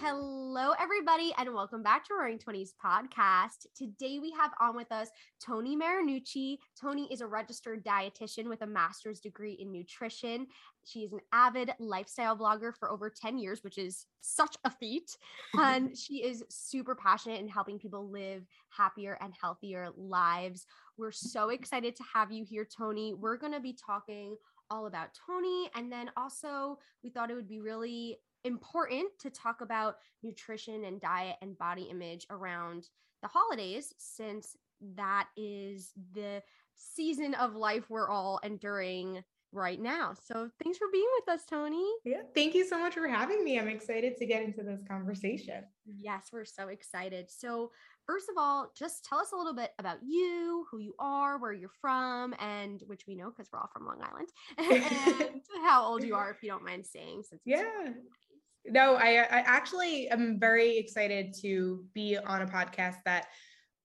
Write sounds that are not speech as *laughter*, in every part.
Hello, everybody, and welcome back to Roaring Twenties podcast. Today we have on with us Tony Marinucci. Tony is a registered dietitian with a master's degree in nutrition. She is an avid lifestyle blogger for over 10 years, which is such a feat. *laughs* And she is super passionate in helping people live happier and healthier lives. We're so excited to have you here, Tony. We're going to be talking all about Tony. And then also, we thought it would be really important to talk about nutrition and diet and body image around the holidays, since that is the season of life we're all enduring right now. So, thanks for being with us, Tony. Yeah, thank you so much for having me. I'm excited to get into this conversation. Yes, we're so excited. So, first of all, just tell us a little bit about you, who you are, where you're from, and which we know because we're all from Long Island, *laughs* and *laughs* how old you are, if you don't mind saying. Since Yeah. No, I, I actually am very excited to be on a podcast that,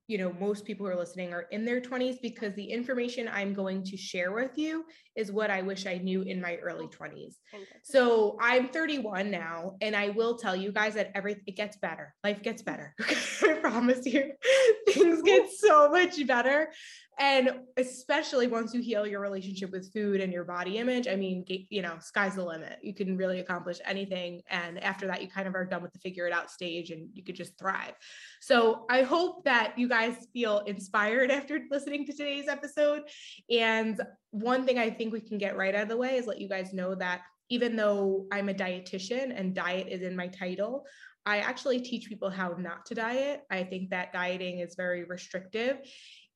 you know, most people who are listening are in their 20s because the information I'm going to share with you is what I wish I knew in my early 20s. So I'm 31 now, and I will tell you guys that everything it gets better. Life gets better. *laughs* I promise you, *laughs* things get so much better. And especially once you heal your relationship with food and your body image, I mean, you know, sky's the limit. You can really accomplish anything. And after that, you kind of are done with the figure it out stage and you could just thrive. So I hope that you guys feel inspired *laughs* after listening to today's episode. And one thing I think we can get right out of the way is let you guys know that even though I'm a dietitian and diet is in my title, I actually teach people how not to diet. I think that dieting is very restrictive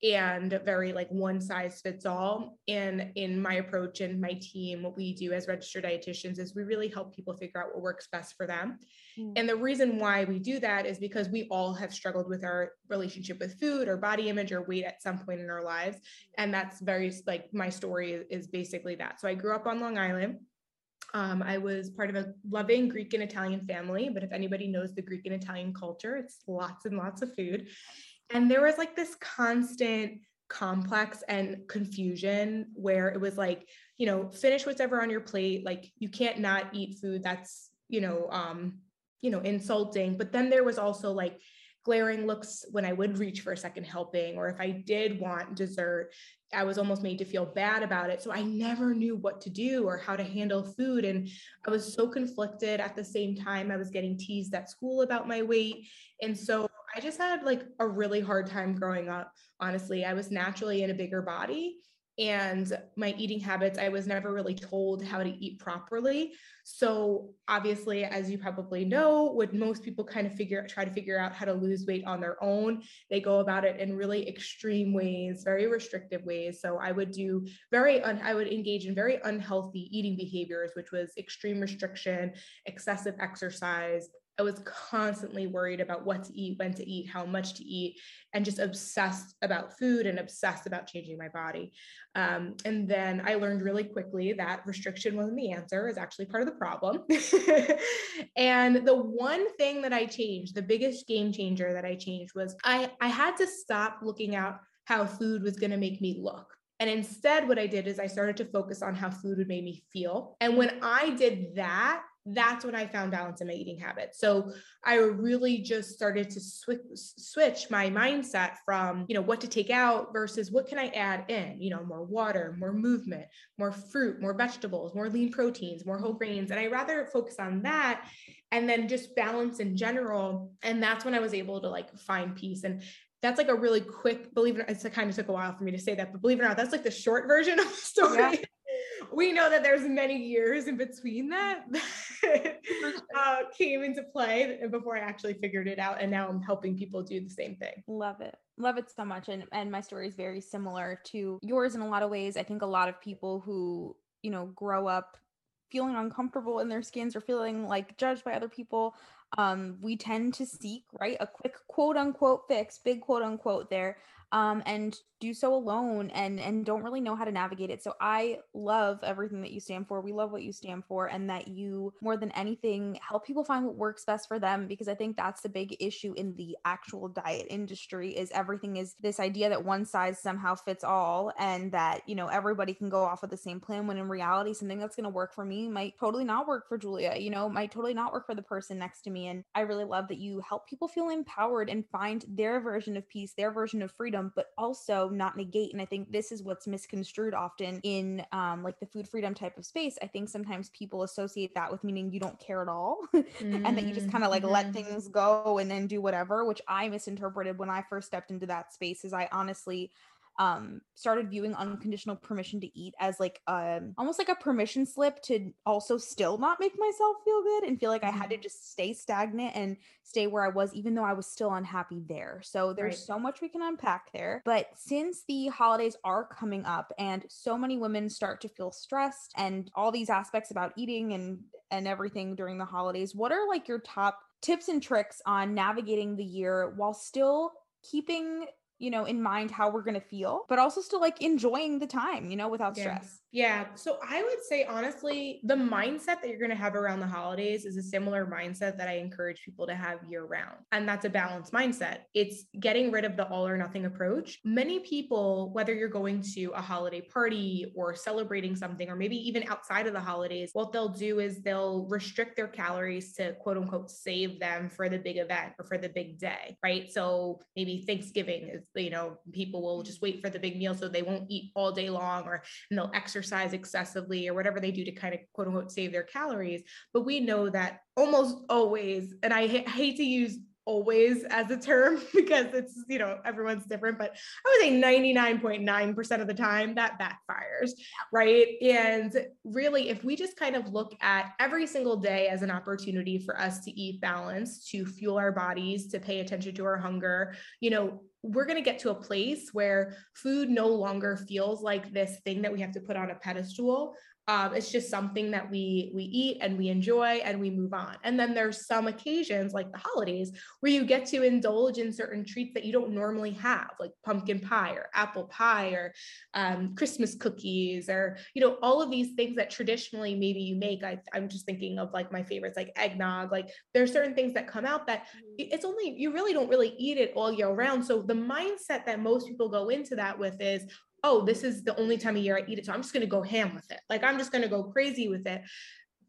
and very like one size fits all. And in my approach and my team, what we do as registered dietitians is we really help people figure out what works best for them. Mm. And the reason why we do that is because we all have struggled with our relationship with food or body image or weight at some point in our lives. And that's very like my story is, is basically that. So I grew up on Long Island. Um, I was part of a loving Greek and Italian family, but if anybody knows the Greek and Italian culture, it's lots and lots of food. And there was like this constant complex and confusion where it was like, you know, finish whatever on your plate. Like you can't not eat food that's, you know, um, you know, insulting. But then there was also like glaring looks when I would reach for a second helping, or if I did want dessert, I was almost made to feel bad about it. So I never knew what to do or how to handle food. And I was so conflicted at the same time. I was getting teased at school about my weight. And so I just had like a really hard time growing up. Honestly, I was naturally in a bigger body. And my eating habits, I was never really told how to eat properly. So, obviously, as you probably know, what most people kind of figure try to figure out how to lose weight on their own, they go about it in really extreme ways, very restrictive ways. So, I would do very, un- I would engage in very unhealthy eating behaviors, which was extreme restriction, excessive exercise, I was constantly worried about what to eat, when to eat, how much to eat, and just obsessed about food and obsessed about changing my body. Um, and then I learned really quickly that restriction wasn't the answer, is actually part of the problem. *laughs* and the one thing that I changed, the biggest game changer that I changed was I, I had to stop looking at how food was going to make me look. And instead, what I did is I started to focus on how food would make me feel. And when I did that, that's when I found balance in my eating habits. So I really just started to switch switch my mindset from, you know, what to take out versus what can I add in, you know, more water, more movement, more fruit, more vegetables, more lean proteins, more whole grains. And I rather focus on that and then just balance in general. And that's when I was able to like find peace. And that's like a really quick, believe it, it kind of took a while for me to say that, but believe it or not, that's like the short version of the *laughs* story. Yeah. We know that there's many years in between that *laughs* *laughs* uh, came into play before I actually figured it out. And now I'm helping people do the same thing. Love it. Love it so much. And and my story is very similar to yours in a lot of ways. I think a lot of people who, you know, grow up feeling uncomfortable in their skins or feeling like judged by other people, um, we tend to seek, right, a quick quote unquote fix, big quote unquote there, um, and do so alone and and don't really know how to navigate it. So I love everything that you stand for. We love what you stand for and that you more than anything help people find what works best for them because I think that's the big issue in the actual diet industry is everything is this idea that one size somehow fits all and that, you know, everybody can go off of the same plan when in reality something that's going to work for me might totally not work for Julia, you know, might totally not work for the person next to me and I really love that you help people feel empowered and find their version of peace, their version of freedom, but also not negate and i think this is what's misconstrued often in um, like the food freedom type of space i think sometimes people associate that with meaning you don't care at all mm-hmm. *laughs* and that you just kind of like let mm-hmm. things go and then do whatever which i misinterpreted when i first stepped into that space is i honestly um started viewing unconditional permission to eat as like um almost like a permission slip to also still not make myself feel good and feel like I had to mm-hmm. just stay stagnant and stay where I was even though I was still unhappy there. So there's right. so much we can unpack there. But since the holidays are coming up and so many women start to feel stressed and all these aspects about eating and and everything during the holidays, what are like your top tips and tricks on navigating the year while still keeping you know, in mind how we're going to feel, but also still like enjoying the time, you know, without yeah. stress. Yeah. So I would say, honestly, the mindset that you're going to have around the holidays is a similar mindset that I encourage people to have year round. And that's a balanced mindset. It's getting rid of the all or nothing approach. Many people, whether you're going to a holiday party or celebrating something, or maybe even outside of the holidays, what they'll do is they'll restrict their calories to quote unquote save them for the big event or for the big day, right? So maybe Thanksgiving is, you know, people will just wait for the big meal so they won't eat all day long or and they'll exercise exercise excessively or whatever they do to kind of quote unquote save their calories. But we know that almost always, and I, I hate to use always as a term *laughs* because it's you know everyone's different but i would say 99.9% of the time that backfires right? And really if we just kind of look at every single day as an opportunity for us to eat balance to fuel our bodies to pay attention to our hunger you know we're going to get to a place where food no longer feels like this thing that we have to put on a pedestal um, it's just something that we we eat and we enjoy and we move on. And then there's some occasions like the holidays where you get to indulge in certain treats that you don't normally have, like pumpkin pie or apple pie or um, Christmas cookies or you know all of these things that traditionally maybe you make. I, I'm just thinking of like my favorites like eggnog. Like there's certain things that come out that mm-hmm. it's only you really don't really eat it all year round. So the mindset that most people go into that with is oh, this is the only time of year I eat it. So I'm just going to go ham with it. Like I'm just going to go crazy with it.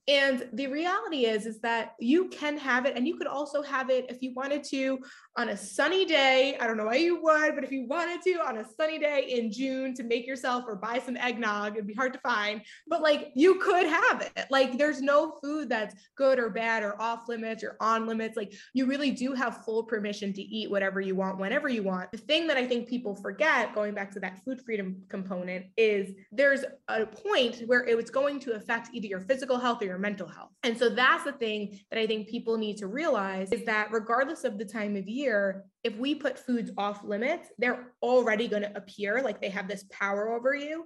And the reality is, is that you can have it and you could also have it if you wanted to on a sunny day. I don't know why you would, but if you wanted to on a sunny day in June to make yourself or buy some eggnog, it'd be hard to find, but like you could have it. Like there's no food that's good or bad or off limits or on limits. Like you really do have full permission to eat whatever you want, whenever you want. The thing that I think people forget, going back to that food freedom component, is there's a point where it was going to affect either your physical health or your mental health. And so that's the thing that I think people need to realize is that regardless of the time of year, if we put foods off limits, they're already going to appear like they have this power over you.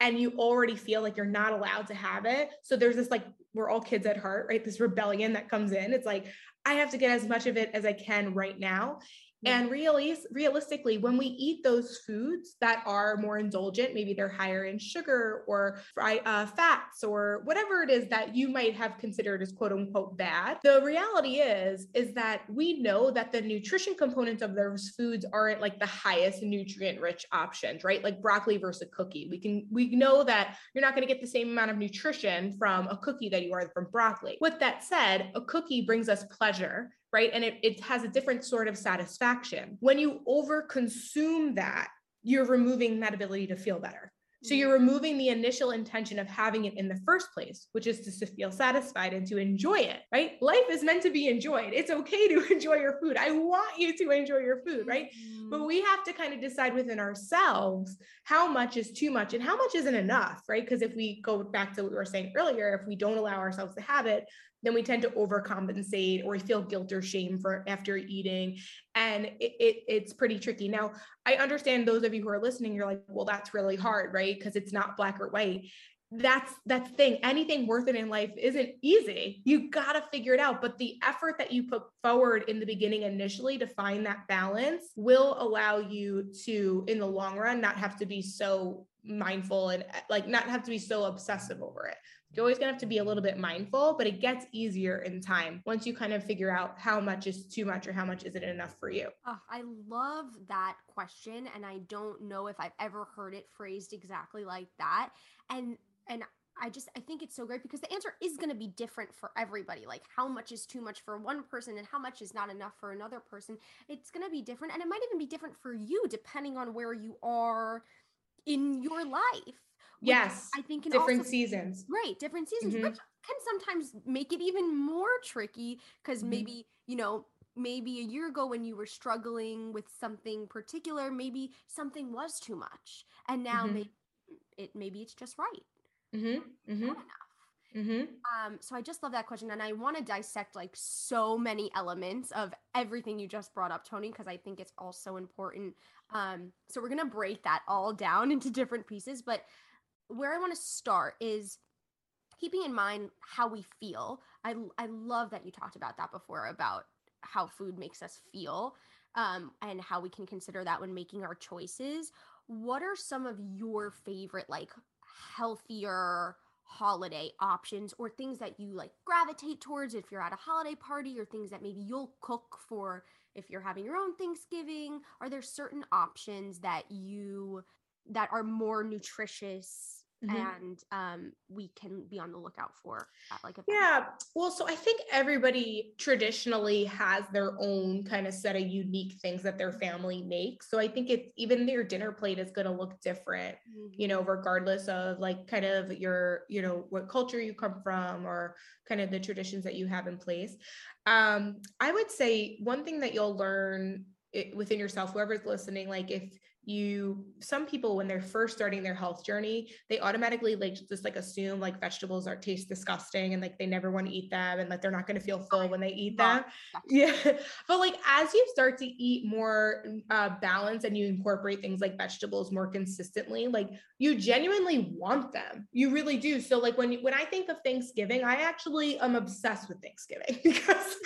And you already feel like you're not allowed to have it. So there's this like, we're all kids at heart, right? This rebellion that comes in. It's like, I have to get as much of it as I can right now. And really, realistically, when we eat those foods that are more indulgent, maybe they're higher in sugar or uh, fats or whatever it is that you might have considered as quote unquote bad. The reality is, is that we know that the nutrition components of those foods aren't like the highest nutrient rich options, right? Like broccoli versus cookie. We can, we know that you're not going to get the same amount of nutrition from a cookie that you are from broccoli. With that said, a cookie brings us pleasure right? And it, it has a different sort of satisfaction. When you over consume that, you're removing that ability to feel better. So you're removing the initial intention of having it in the first place, which is to feel satisfied and to enjoy it, right? Life is meant to be enjoyed. It's okay to *laughs* enjoy your food. I want you to enjoy your food, right? Mm-hmm. But we have to kind of decide within ourselves how much is too much and how much isn't enough, right? Because if we go back to what we were saying earlier, if we don't allow ourselves to have it, then we tend to overcompensate or we feel guilt or shame for after eating. And it, it, it's pretty tricky. Now i understand those of you who are listening you're like well that's really hard right? Because it's not black or white. That's that's thing. Anything worth it in life isn't easy. You got to figure it out. But the effort that you put forward in the beginning initially to find that balance will allow you to in the long run not have to be so mindful and like not have to be so obsessive over it you're always going to have to be a little bit mindful, but it gets easier in time once you kind of figure out how much is too much or how much isn't enough for you. Oh, I love that question. And I don't know if I've ever heard it phrased exactly like that. And, and I just I think it's so great because the answer is going to be different for everybody. Like how much is too much for one person and how much is not enough for another person. It's going to be different and it might even be different for you depending on where you are in your life yes i think different also, seasons right different seasons mm-hmm. which can sometimes make it even more tricky because mm-hmm. maybe you know maybe a year ago when you were struggling with something particular maybe something was too much and now mm-hmm. maybe it maybe it's just right mm-hmm. Mm-hmm. enough Mm-hmm. Um, so I just love that question, and I want to dissect like so many elements of everything you just brought up, Tony, because I think it's all so important. Um, so we're gonna break that all down *laughs* into different pieces, but where I want to start is keeping in mind how we feel. I I love that you talked about that before about how food makes us feel um, and how we can consider that when making our choices. What are some of your favorite like healthier holiday options or things that you like gravitate towards if you're at a holiday party or things that maybe you'll cook for if you're having your own Thanksgiving? Are there certain options that you that are more nutritious Mm-hmm. and um, we can be on the lookout for at like a yeah well so i think everybody traditionally has their own kind of set of unique things that their family makes so i think it's even their dinner plate is going to look different mm-hmm. you know regardless of like kind of your you know what culture you come from or kind of the traditions that you have in place um i would say one thing that you'll learn it, within yourself whoever's listening like if you some people when they're first starting their health journey they automatically like just like assume like vegetables are taste disgusting and like they never want to eat them and like they're not going to feel full when they eat them. Yeah. *laughs* But like as you start to eat more uh balance and you incorporate things like vegetables more consistently like you genuinely want them. You really do. So like when when i think of thanksgiving i actually am obsessed with thanksgiving *laughs* because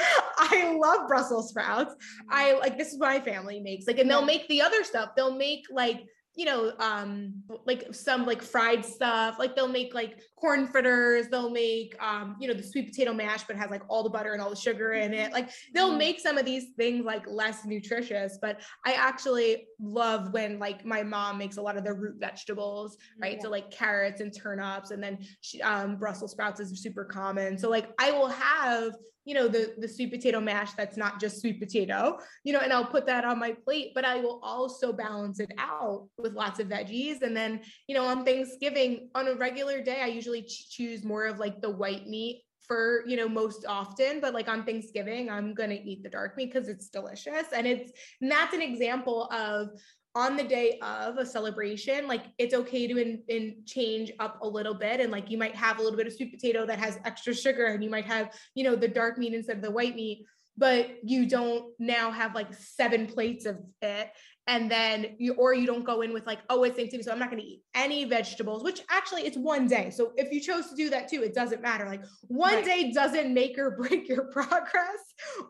i love brussels sprouts i like this is what my family makes like and they'll make the other stuff they'll make like you know, um, like some like fried stuff. Like they'll make like corn fritters. They'll make, um, you know, the sweet potato mash, but has like all the butter and all the sugar in it. Like they'll mm-hmm. make some of these things like less nutritious. But I actually love when like my mom makes a lot of the root vegetables, right? Yeah. So like carrots and turnips, and then she, um, Brussels sprouts is super common. So like I will have you know the the sweet potato mash that's not just sweet potato you know and i'll put that on my plate but i will also balance it out with lots of veggies. And then you know on thanksgiving on a regular day i usually ch- choose more of like the white meat for you know most often. But like on thanksgiving i'm going to eat the dark meat because it's delicious. And it's and that's an example of on the day of a celebration, like it's okay to in, in change up a little bit. And like you might have a little bit of sweet potato that has extra sugar, and you might have, you know, the dark meat instead of the white meat, but you don't now have like seven plates of it and then you or you don't go in with like oh it's Thanksgiving so I'm not going to eat any vegetables which actually it's one day. So if you chose to do that too it doesn't matter. Like one right. day doesn't make or *laughs* break your progress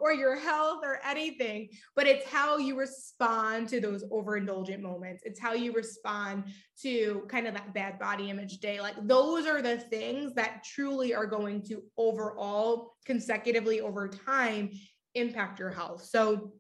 or your health or anything but it's how you respond to those overindulgent moments. It's how you respond to kind of that bad body image day. Like those are the things that truly are going to overall consecutively over time impact your health. So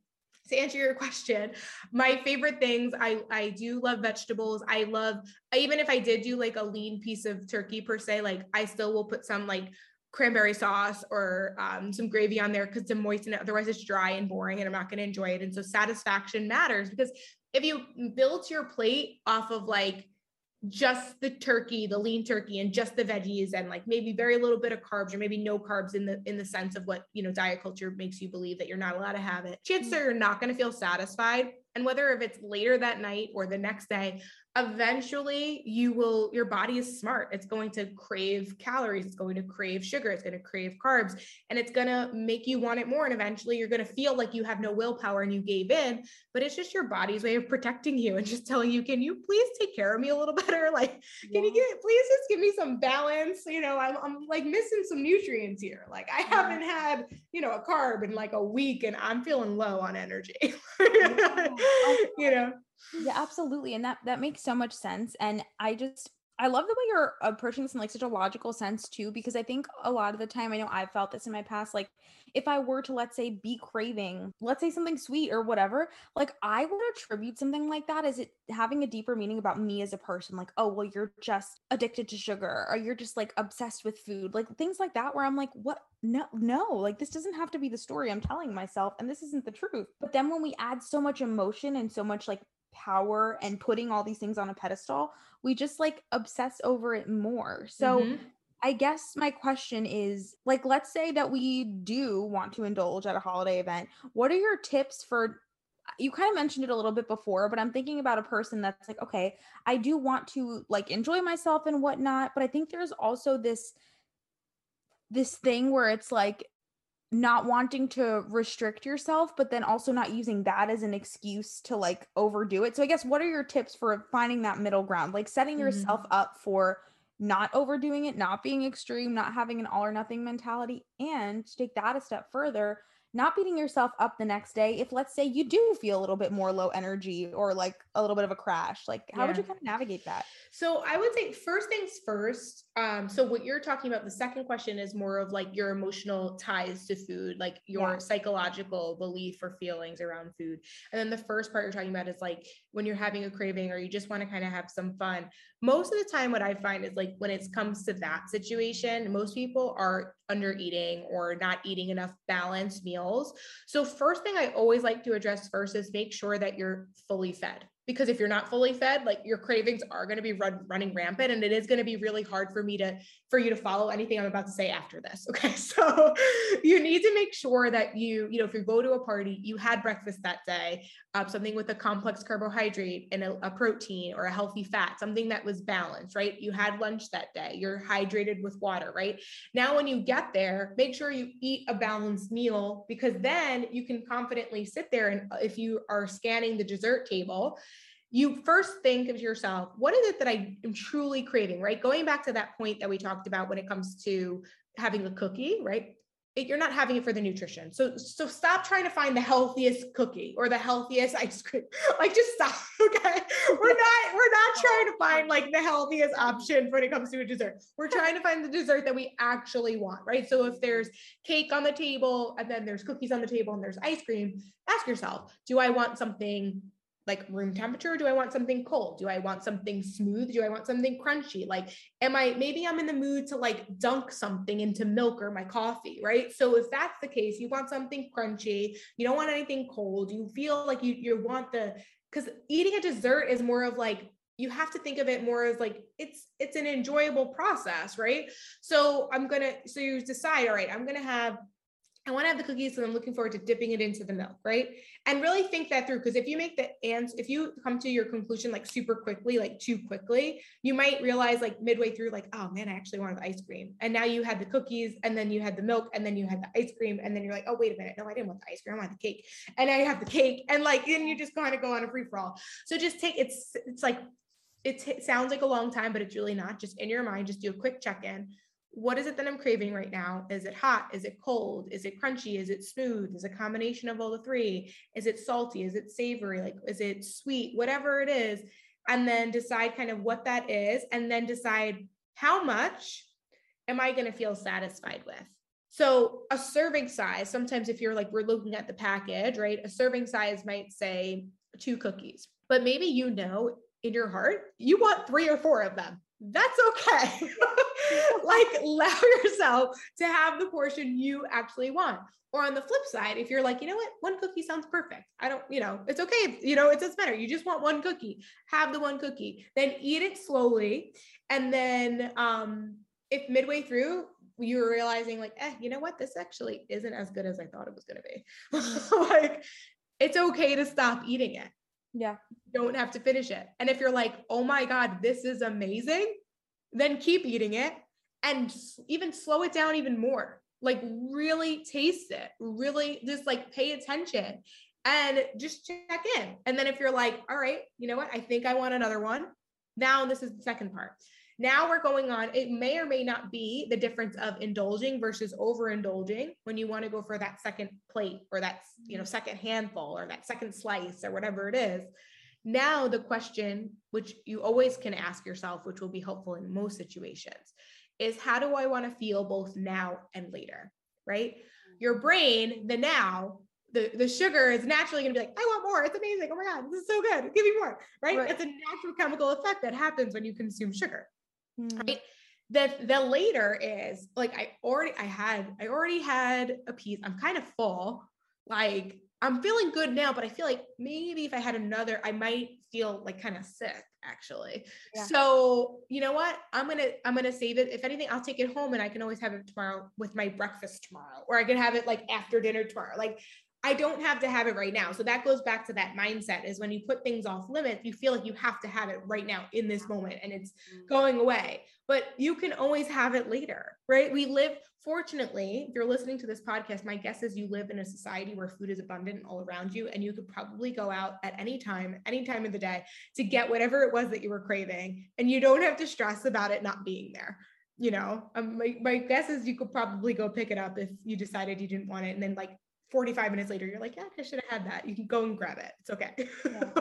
to answer your question, my favorite things, I I do love vegetables. I love even if I did do like a lean piece of turkey per se, like I still will put some like cranberry sauce or um, some gravy on there because to moisten it. Otherwise, it's dry and boring, and I'm not going to enjoy it. And so satisfaction matters because if you build your plate off of like just the turkey, the lean turkey, and just the veggies, and like maybe very little bit of carbs, or maybe no carbs in the in the sense of what you know diet culture makes you believe that you're not allowed to have it. Chances mm. are you're not going to feel satisfied. And whether if it's later that night or the next day, eventually you will your body is smart. It's going to crave calories. It's going to crave sugar. It's going to crave carbs and it's going to make you want it more and eventually you're going to feel like you have no willpower and you gave in but it's just your body's way of protecting you and just telling you can you please take care of me a little *laughs* better? Like can you get please just give me some balance? You know I'm, I'm like missing some nutrients here. Like i haven't had you know a carb in like a week and i'm feeling low on energy. *laughs* You know yeah, absolutely. And that that makes so much sense. And I just I love the way you're approaching this in like such a logical sense too, because I think a lot of the time I know I've felt this in my past. Like if I were to let's say be craving, let's say something sweet or whatever, like I would attribute something like that as it having a deeper meaning about me as a person. Like, oh well, you're just addicted to sugar or you're just like obsessed with food. Like things like that where I'm like, what no, no, like this doesn't have to be the story I'm telling myself, and this isn't the truth. But then when we add so much emotion and so much like power and putting all these things on a pedestal, we just like obsess over it more. So mm-hmm. I guess my question is like, let's say that we do want to indulge at a holiday event. What are your tips for? You kind of mentioned it a little bit before, but I'm thinking about a person that's like, okay, I do want to like enjoy myself and whatnot, but I think there's also this this thing where it's like not wanting to restrict yourself but then also not using that as an excuse to like overdo it so i guess what are your tips for finding that middle ground like setting mm-hmm. yourself up for not overdoing it not being extreme not having an all or nothing mentality and to take that a step further not beating yourself up the next day if let's say you do feel a little bit more low energy or like a little bit of a crash like how yeah. would you kind of navigate that so i would say first things first um so what you're talking about the second question is more of like your emotional ties to food like your yeah. psychological belief or feelings around food and then the first part you're talking about is like when you're having a craving or you just want to kind of have some fun most of the time what i find is like when it comes to that situation most people are under eating or not eating enough balanced meals. So first thing i always like to address first is make sure that you're fully fed because if you're not fully fed like your cravings are going to be run, running rampant and it is going to be really hard for me to for you to follow anything i'm about to say after this *laughs* okay? So you need to make sure that you you know if you go to a party you had breakfast that day uh, something with a complex carbohydrate and a, a protein or a healthy fat something that was balanced right? You had lunch that day you're hydrated with water right? Now when you get there make sure you eat a balanced meal because then you can confidently sit there and if you are scanning the dessert table you first think of yourself, what is it that I am truly craving, right? Going back to that point that we talked about when it comes to having a cookie, right? It, you're not having it for the nutrition. So so stop trying to find the healthiest cookie or the healthiest ice cream. *laughs* Like just stop. *laughs* Okay. We're not we're not oh, trying to find like the healthiest option when it comes to a dessert. We're trying to find the dessert that we actually want, right? So if there's cake on the table and then there's cookies on the table and there's ice cream, ask yourself, do I want something like room temperature? Do I want something cold? Do I want something smooth? Do I want something crunchy? Like, am I maybe I'm in the mood to like dunk something into milk or my coffee, right? So if that's the case, you want something crunchy, you don't want anything cold, you feel like you you want the because eating a dessert is more of like you have to think of it more as like it's it's an enjoyable process right so i'm gonna so you decide all right i'm gonna have I want to have the cookies and I'm looking forward to dipping it into the milk, right? And really think that through because if you make the and if you come to your conclusion like super quickly, like too quickly, you might realize like midway through, like, oh man, I actually wanted the ice cream. And now you had the cookies and then you had the milk and then you had the ice cream. And then you're like, oh, wait a minute. No, I didn't want the ice cream. I want the cake. And now you have the cake. And like, then you just kind of go on a free for all. So just take it's it's like it, it sounds like a long time, but it's really not. Just in your mind, just do a quick check-in what is it that I'm craving right now? Is it hot? Is it cold? Is it crunchy? Is it smooth? Is a combination of all the three? Is it salty? Is it savory? Like, is it sweet? Whatever it is. And then decide kind of what that is. And then decide how much am I going to feel satisfied with? So, a serving size, sometimes if you're like, we're looking at the package, right? A serving size might say two cookies, but maybe you know in your heart, you want three or four of them that's okay. *laughs* *laughs* like allow yourself to have the portion you actually want. Or on the flip side, if you're like, you know what, one cookie sounds perfect. I don't, you know, it's okay. You know, it doesn't matter. You just want one cookie. Have the one cookie. Then eat it slowly. And then um, if midway through you're realizing like, eh, you know what, this actually isn't as good as I thought it was gonna be. *laughs* like it's okay to stop eating it Yeah. You don't have to finish it. And if you're like, oh my God, this is amazing, then keep eating it and even slow it down even more. Like, really taste it, really just like pay attention and just check in. And then if you're like, all right, you know what? I think I want another one. Now, this is the second part. Now we're going on. It may or may not be the difference of indulging versus overindulging when you want to go for that second plate or that, you know, second handful or that second slice or whatever it is. Now, the question, which you always can ask yourself, which will be helpful in most situations, is how do I want to feel both now and later? Right? Your brain, the now, the, the sugar is naturally going to be like, I want more. It's amazing. Oh my God, this is so good. Give me more. Right? right. It's a natural chemical effect that happens when you consume sugar. Mm. Right. The, the later is like I already I had I already had a piece. I'm kind of full. Like I'm feeling good now, but I feel like maybe if I had another, I might feel like kind of sick actually. Yeah. So, you know what? I'm going to I'm to save it. If anything, I'll take it home and I can always have it tomorrow with my breakfast tomorrow or I can have it like after dinner tomorrow. Like I don't have to have it right now. So that goes back to that mindset is when you put things off limits, you feel like you have to have it right now in this moment and it's mm. going away. But you can always have it later, right? We live, fortunately, if you're listening to this podcast, my guess is you live in a society where food is abundant all around you. And you could probably go out at any time, any time of the day to get whatever it was that you were craving. And you don't have to stress about it not being there you know um, my, my guess is you could probably go pick it up if you decided you didn't want it and then like 45 minutes later, you're like, yeah, I should have had that. You can go and grab it. It's okay. Yeah. *laughs*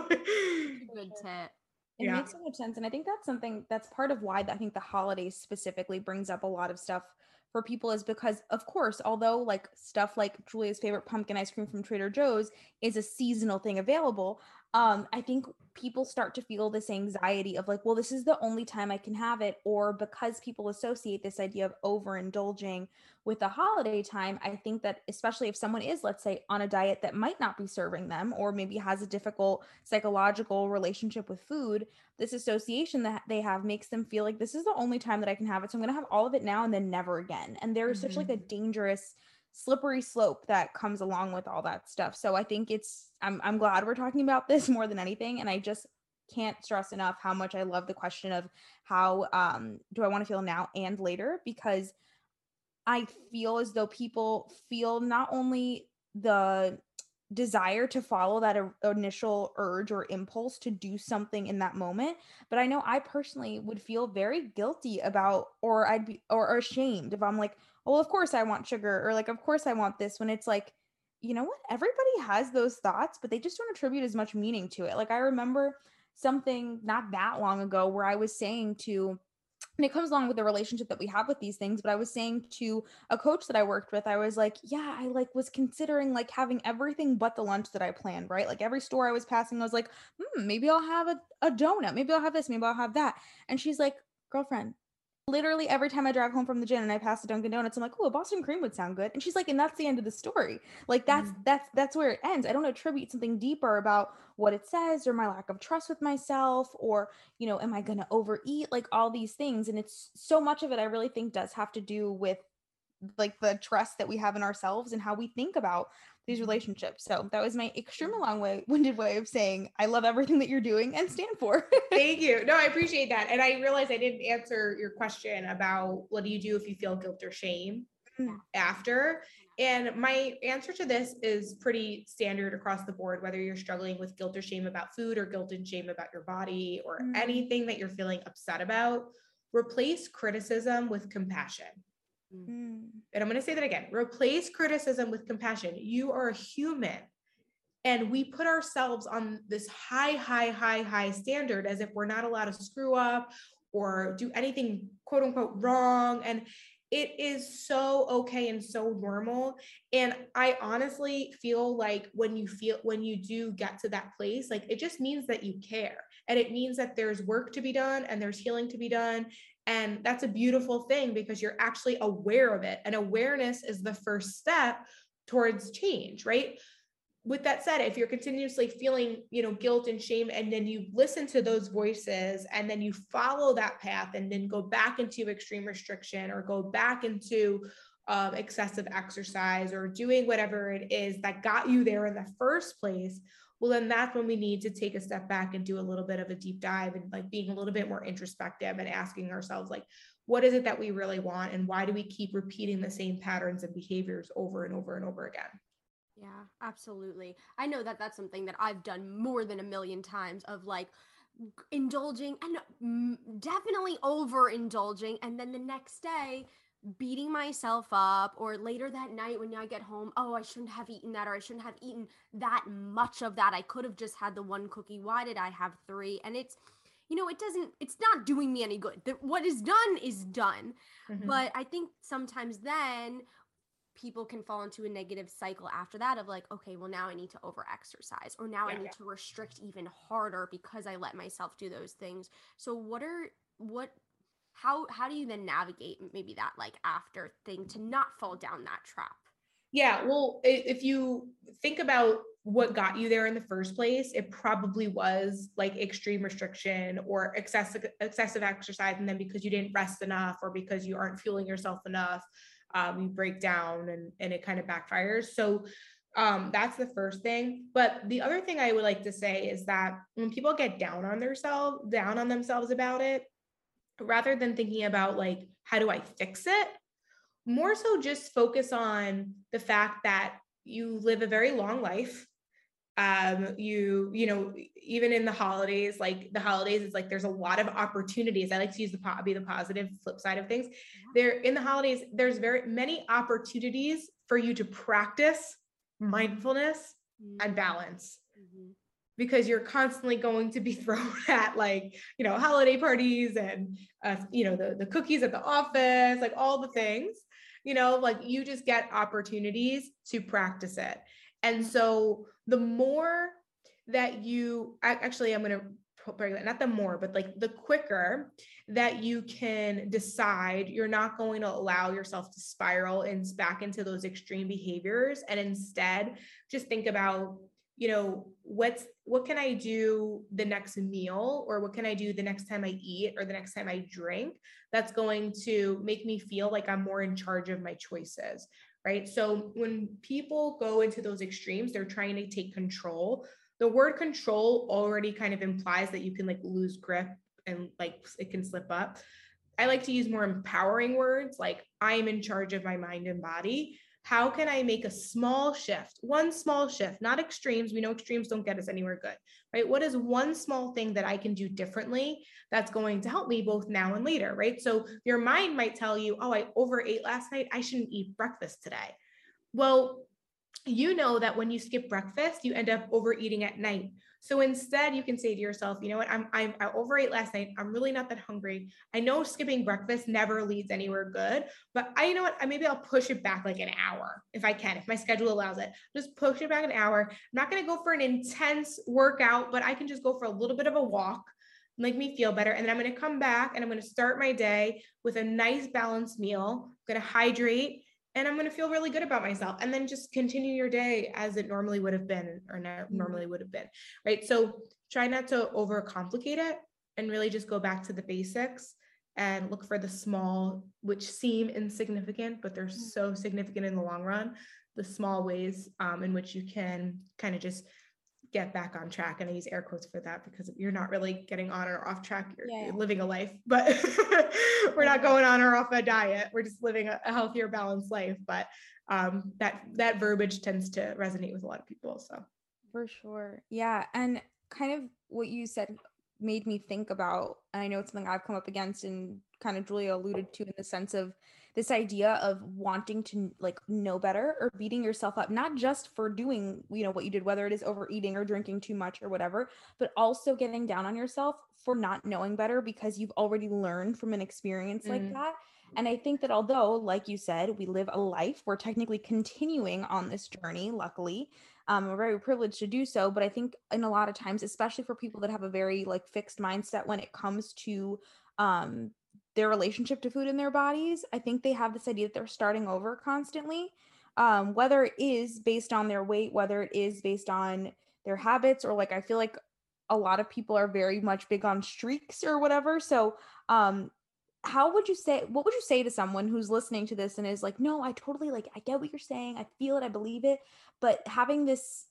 Good tip. It yeah. makes so much sense. And I think that's something that's part of why I think the holidays specifically brings up a lot of stuff for people is because of course although like stuff like julia's favorite pumpkin ice cream from trader joe's is a seasonal thing available um i think people start to feel this anxiety of like well this is the only time i can have it or because people associate this idea of overindulging with the holiday time i think that especially if someone is let's say on a diet that might not be serving them or maybe has a difficult psychological relationship with food this association that they have makes them feel like this is the only time that i can have it so i'm going to have all of it now and then never again and there's mm-hmm. such like a mm-hmm. dangerous slippery slope that comes along with all that stuff. So I think it's I'm I'm glad we're talking about this *laughs* more than anything and I just can't stress enough how much I love the question of how um do I want to feel now and later because I feel as though people feel not only the desire to follow that initial urge or impulse to do something in that moment but i know i personally would feel very guilty about or i'd be or, or ashamed if i'm like well, of course I want sugar, or like, of course I want this, when it's like, you know what? Everybody has those thoughts, but they just don't attribute as much meaning to it. Like, I remember something not that long ago where I was saying to, and it comes along with the relationship that we have with these things but i was saying to a coach that i worked with i was like yeah i like was considering like having everything but the lunch that i planned right like every store i was passing i was like hmm, maybe i'll have a, a donut maybe i'll have this maybe i'll have that and she's like girlfriend literally every time I drive home from the gym and I pass the Dunkin' Donuts, I'm like, oh, a Boston cream would sound good. And she's like, and that's the end of the story. Like that's mm-hmm. that's that's where it ends. I don't attribute something deeper about what it says or my lack of trust with myself or, you know, am I gonna overeat? Like all these things. And it's so much of it I really think does have to do with like the trust that we have in ourselves and how we think about these relationships. So that was my extremely long way winded way of saying I love everything that you're doing and stand for. Thank you. No, I *laughs* appreciate that. And I realized I didn't answer your question about what do you do if you feel guilt or shame after. And my answer to this is pretty standard across the board, whether you're struggling with guilt or shame about food or guilt and shame about your body or mm. anything that you're feeling upset about. Replace criticism with compassion. Mm. And I'm going to say that again replace criticism with compassion. You are a human. And we put ourselves on this high, high, high, high standard as if we're not allowed to screw up or do anything quote unquote wrong. And it is so okay and so normal. And I honestly feel like when you feel, when you do get to that place, like it just means that you care. And it means that there's work to be done and there's healing to be done and that's a beautiful thing because you're actually aware of it. And awareness is the first step towards change, right? With that said, if you're continuously feeling, you know, guilt and shame, and then you listen to those voices and then you follow that path and then go back into extreme restriction or go back into of excessive exercise or doing whatever it is that got you there in the first place, well, then that's when we need to take a step back and do a little bit of a deep dive and like being a little bit more introspective and asking ourselves, like, what is it that we really want? And why do we keep repeating the same patterns and behaviors over and over and over again? Yeah, absolutely. I know that that's something that I've done more than a million times of like indulging and mm, definitely overindulging. And then the next day, beating myself up or later that night when I get home, oh, I shouldn't have eaten that or I shouldn't have eaten that much of that. I could have just had the one cookie. Why did I have three? And it's, you know, it doesn't, it's not doing me any good. The, what is done is done. Mm-hmm. But I think sometimes then people can fall into a negative cycle after that of like, okay, well, now I need to over exercise or now yeah, I need yeah. to restrict even harder because I let myself do those things. So, what are, what, how how do you then navigate maybe that like after thing to not fall down that trap? Yeah well if you think about what got you there in the first place it probably was like extreme restriction or excessive excessive exercise and then because you didn't rest enough or because you aren't fueling yourself enough um, you break down and and it kind of backfires. So um, that's the first thing. But the other thing i would like to say is that when people get down on themselves down on themselves about it rather than thinking about like, how do I fix it? More so just focus on the fact that you live a very long life. Um, you, you know, even in the holidays, like the holidays, it's like there's a lot of opportunities. I like to use the be the positive flip side of things. There in the holidays, there's very many opportunities for you to practice mindfulness mm-hmm. and balance. Mm-hmm because you're constantly going to be *laughs* thrown at like you know holiday parties and uh, you know the, the cookies at the office like all the things you know like you just get opportunities to practice it. And so the more that you actually i'm going to not the more but like the quicker that you can decide you're not going to allow yourself to spiral and back into those extreme behaviors and instead just think about you know what's what can i do the next meal or what can i do the next time i eat or the next time i drink that's going to make me feel like i'm more in charge of my choices right? So when people go into those extremes they're trying to take control. The word control already kind of implies that you can like lose grip and like it can slip up. I like to use more empowering words like i'm in charge of my mind and body how can I make a small shift, one small shift, not extremes? We know extremes don't get us anywhere good, right? What is one small thing that I can do differently that's going to help me both now and later, right? So your mind might tell you, oh, I overate last night. I shouldn't eat breakfast today. Well, you know that when you skip breakfast, you end up overeating at night. So instead, you can say to yourself, you know what, I'm, I'm I overate last night. I'm really not that hungry. I know skipping breakfast never leads anywhere good, but I you know what, I maybe I'll push it back like an hour if I can, if my schedule allows it. Just push it back an hour. I'm not gonna go for an intense workout, but I can just go for a little bit of a walk make me feel better. And then I'm going to come back and I'm going to start my day with a nice balanced meal. I'm going to hydrate and I'm going to feel really good about myself. And then just continue your day as it normally would have been or mm-hmm. normally would have been. Right. So try not to overcomplicate it and really just go back to the basics and look for the small, which seem insignificant, but they're mm-hmm. so significant in the long run. The small ways um, in which you can kind of just get back on track and i use air quotes for that because you're not really getting on or off track you're, yeah. you're living a life but *laughs* we're not going on or off a diet we're just living a, a healthier balanced life but um, that that verbiage tends to resonate with a lot of people so for sure yeah and kind of what you said made me think about and i know it's something i've come up against and kind of julia alluded to in the sense of this idea of wanting to like know better or beating yourself up not just for doing you know what you did whether it is overeating or drinking too much or whatever but also getting down on yourself for not knowing better because you've already learned from an experience mm. like that and i think that although like you said we live a life we're technically continuing on this journey luckily um, we're very privileged to do so but i think in a lot of times especially for people that have a very like fixed mindset when it comes to um, their relationship to food in their bodies. I think they have this idea that they're starting over constantly, um, whether it is based on their weight, whether it is based on their habits, or like I feel like a lot of people are very much big on streaks or whatever. So um, how would you say what would you say to someone who's listening to this and is like no i totally like i get what you're saying i feel it i believe it but having this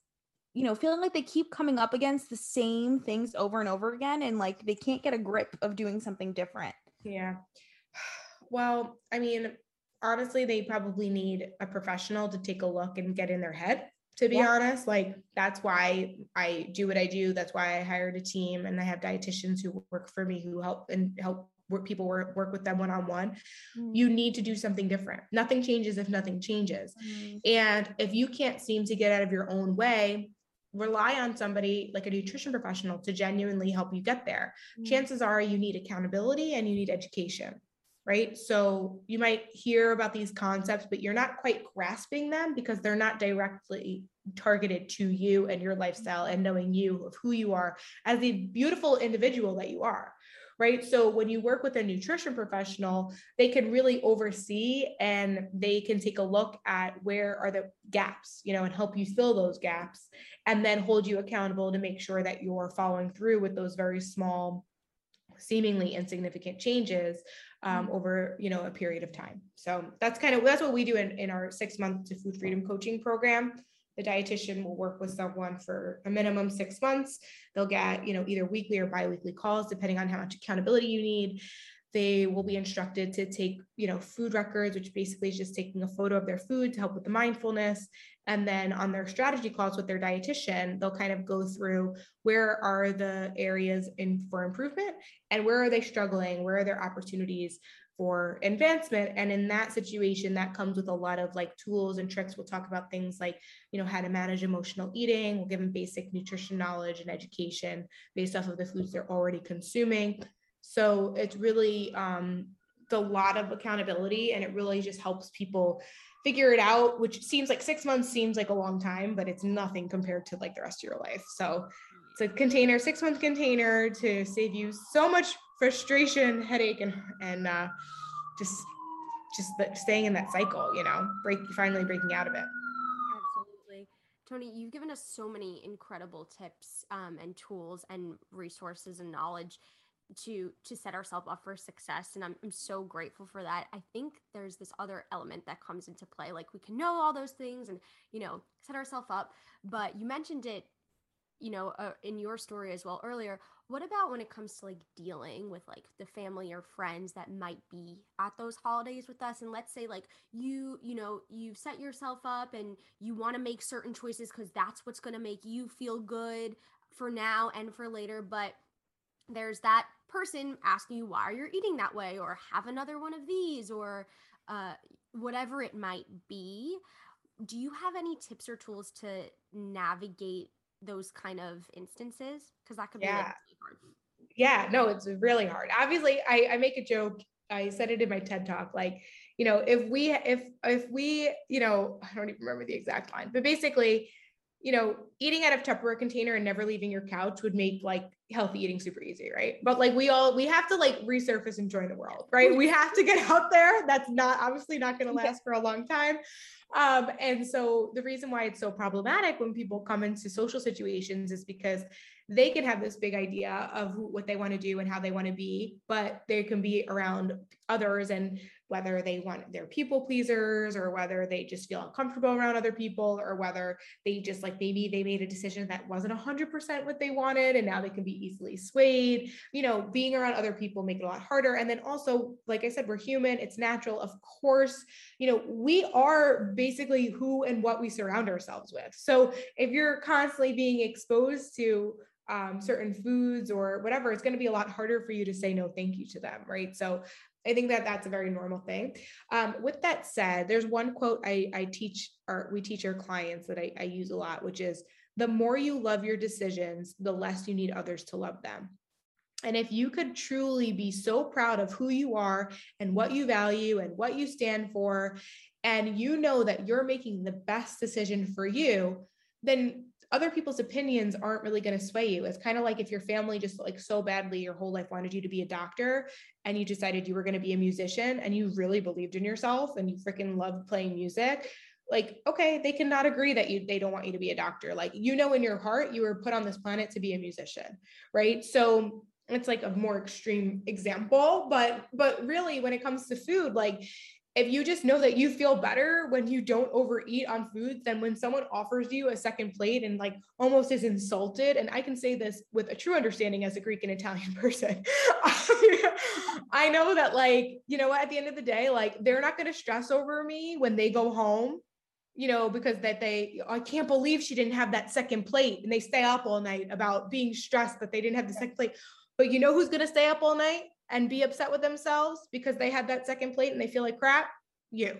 you know feeling like they keep coming up against the same things over and over again and like they can't get a grip of doing something different yeah *sighs* well i mean honestly they probably need a professional to take a look and get in their head to be yeah. honest like that's why i do what i do that's why i hired a team and i have dietitians who work for me who help and help work people work, work with them one-on-one mm. you need to do something different nothing changes if nothing changes mm. and if you can't seem to get out of your own way rely on somebody like a nutrition professional to genuinely help you get there mm. chances are you need accountability and you need education right? So you might hear about these concepts, but you're not quite grasping them because they're not directly targeted to you and your lifestyle and knowing you of who you are as the beautiful individual that you are. Right. So when you work with a nutrition professional, they can really oversee and they can take a look at where are the gaps, you know, and help you fill those gaps and then hold you accountable to make sure that you're following through with those very small seemingly insignificant changes um, mm-hmm. over you know a period of time so that's kind of that's what we do in, in our six month to food freedom coaching program the dietitian will work with someone for a minimum six months. They'll get you know either weekly or biweekly calls depending on how much accountability you need. They will be instructed to take you know food records which basically is just taking a photo of their food to help with the mindfulness. And then on their strategy calls with their dietitian they'll kind of go through where are the areas in for improvement and where are they struggling? Where are their opportunities for advancement. And in that situation that comes with a lot of like tools and tricks. We'll talk about things like you know how to manage emotional eating. We'll give them basic nutrition knowledge and education based off of the foods they're already consuming. So it's really um, a lot of accountability and it really just helps people figure it out, which seems like six months seems like a long time, but it's nothing compared to like the rest of your life. So it's a container, six month container to save you so much frustration, headache, and and uh, just just staying in that cycle, you know, break finally breaking out of it. Absolutely. Toni, you've given us so many incredible tips um, and tools and resources and knowledge to to set ourselves up for success and I'm, I'm so grateful for that i think there's this other element that comes into play like we can know all those things and you know set ourselves up but you mentioned it you know uh, in your story as well earlier what about when it comes to like dealing with like the family or friends that might be at those holidays with us? And let's say like you you know you've set yourself up and you want to make certain choices because that's what's going to make you feel good for now and for later but there's that person asking you why you're eating that way or have another one of these or uh, whatever it might be. Do you have any tips or tools to navigate those kind of instances? Because that could yeah. be really hard. Yeah no it's really hard. Obviously I, I make a joke i said it in my ted talk like you know if we if if we you know i don't even remember the exact line but basically you know, eating out of Tupperware container and never leaving your couch would make like healthy eating super easy, right? But like we all we have to like resurface and join the world, right? We have to get out there. That's not obviously not going to last for a long time. Um, and so the reason why it's so problematic when people come into social situations is because they can have this big idea of what they want to do and how they want to be, but they can be around others and whether they want their people pleasers or whether they just feel uncomfortable around other people or whether they just like maybe they made a decision that wasn't 100% what they wanted and now they can be easily swayed. You know being around other people make it a lot harder. And then also like i said we're human. It's natural. Of course you know we are basically who and what we surround ourselves with. So if you're constantly being exposed to um, certain foods or whatever, it's going to be a lot harder for you to say no, thank you to them, right? So I think that that's a very normal thing. Um, with that said, there's one quote I, I teach or we teach our clients that I, I use a lot, which is the more you love your decisions, the less you need others to love them. And if you could truly be so proud of who you are and what you value and what you stand for, and you know that you're making the best decision for you, then other people's opinions aren't really going to sway you. It's kind of like if your family just like so badly your whole life wanted you to be a doctor and you decided you were going to be a musician and you really believed in yourself and you freaking loved playing music. Like, okay, they cannot agree that you they don't want you to be a doctor. Like, you know, in your heart, you were put on this planet to be a musician, right? So it's like a more extreme example but but really when it comes to food like if you just know that you feel better when you don't overeat on foods than when someone offers you a second plate and like almost is insulted. And i can say this with a true understanding as a greek and italian *laughs* person. I know that like you know at the end of the day like they're not going to stress over me when they go home you know because that they oh, i can't believe she didn't have that second plate and they stay up all night about being stressed that they didn't have the second plate. But you know who's going to stay up all night and be upset with themselves because they had that second plate and they feel like crap? You,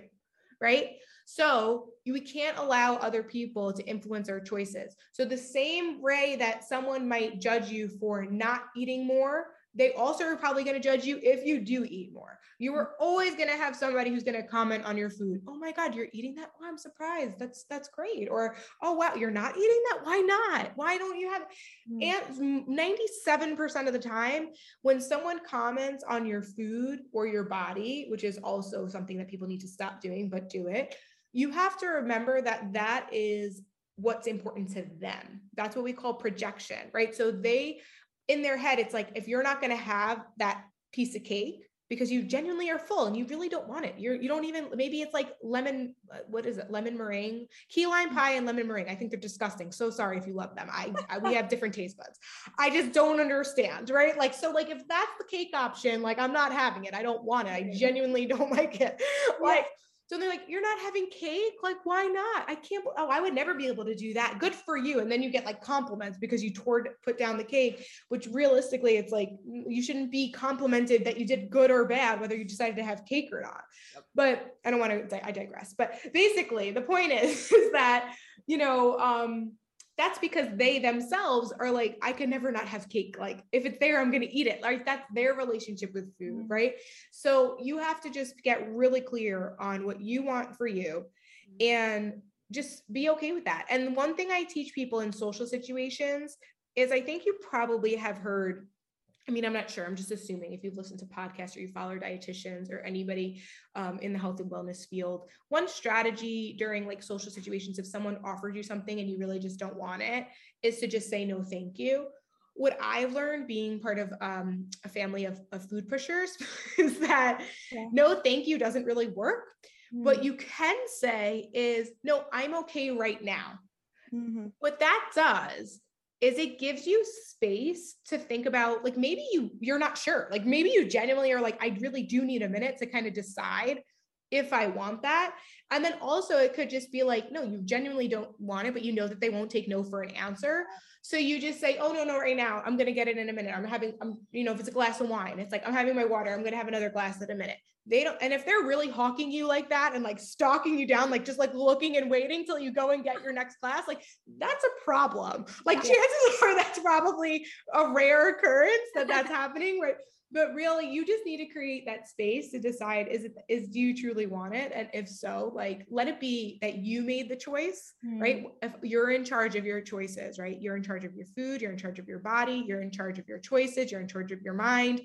right? So we can't allow other people to influence our choices. So the same way that someone might judge you for not eating more, they also are probably going to judge you if you do eat more. You are mm. always going to have somebody who's going to comment on your food. Oh my God, you're eating that? Oh, I'm surprised. That's that's great. Or oh wow, you're not eating that? Why not? Why don't you have? Mm. And 97% of the time, when someone comments on your food or your body, which is also something that people need to stop doing, but do it, you have to remember that that is what's important to them. That's what we call projection, right? So they in their head, it's like if you're not going to have that piece of cake because you genuinely are full and you really don't want it. You're you don't even maybe it's like lemon uh, what is it? Lemon meringue, key lime pie and lemon meringue. I think they're disgusting. So sorry if you love them. I, I we have different taste buds. I just don't understand, right? Like so like if that's the cake option, like I'm not having it. I don't want it. I genuinely don't *laughs* like it. Like so they're like, you're not having cake? Like, why not? I can't, oh, I would never be able to do that. Good for you. And then you get like compliments because you toward put down the cake, which realistically, it's like you shouldn't be complimented that you did good or bad, whether you decided to have cake or not. Yep. But I don't want to, I digress. But basically, the point is, *laughs* is that, you know, um, that's because they themselves are like i can never not have cake like if it's there i'm going to eat it like that's their relationship with food mm-hmm. right so you have to just get really clear on what you want for you mm-hmm. and just be okay with that and one thing i teach people in social situations is i think you probably have heard I mean, I'm not sure. I'm just assuming if you've listened to podcasts or you follow dietitians or anybody um, in the health and wellness field, one strategy during like social situations, if someone offered you something and you really just don't want it, is to just say no, thank you. What I've learned being part of um, a family of, of food pushers *laughs* is that yeah. no, thank you doesn't really work. Mm-hmm. What you can say is, no, I'm okay right now. Mm-hmm. What that does is it gives you space to think about like maybe you you're not sure. Like maybe you genuinely are like i really do need a minute to kind of decide if i want that and then also it could just be like no you genuinely don't want it but you know that they won't take no for an answer. So you just say oh no no right now. I'm going to get it in a minute. I'm having i'm you know if it's a glass of wine it's like i'm having my water. I'm going to have another glass in a minute. They don't and if they're really hawking you like that and like stalking you down like just like looking and waiting till you go and get your next class like that's a problem. Like yeah. chances *laughs* are that's probably a rare occurrence that that's happening right? But really you just need to create that space to decide is it is do you truly want it? And if so like let it be that you made the choice mm. right? If you're in charge of your choices right? You're in charge of your food you're in charge of your body you're in charge of your choices you're in charge of your mind.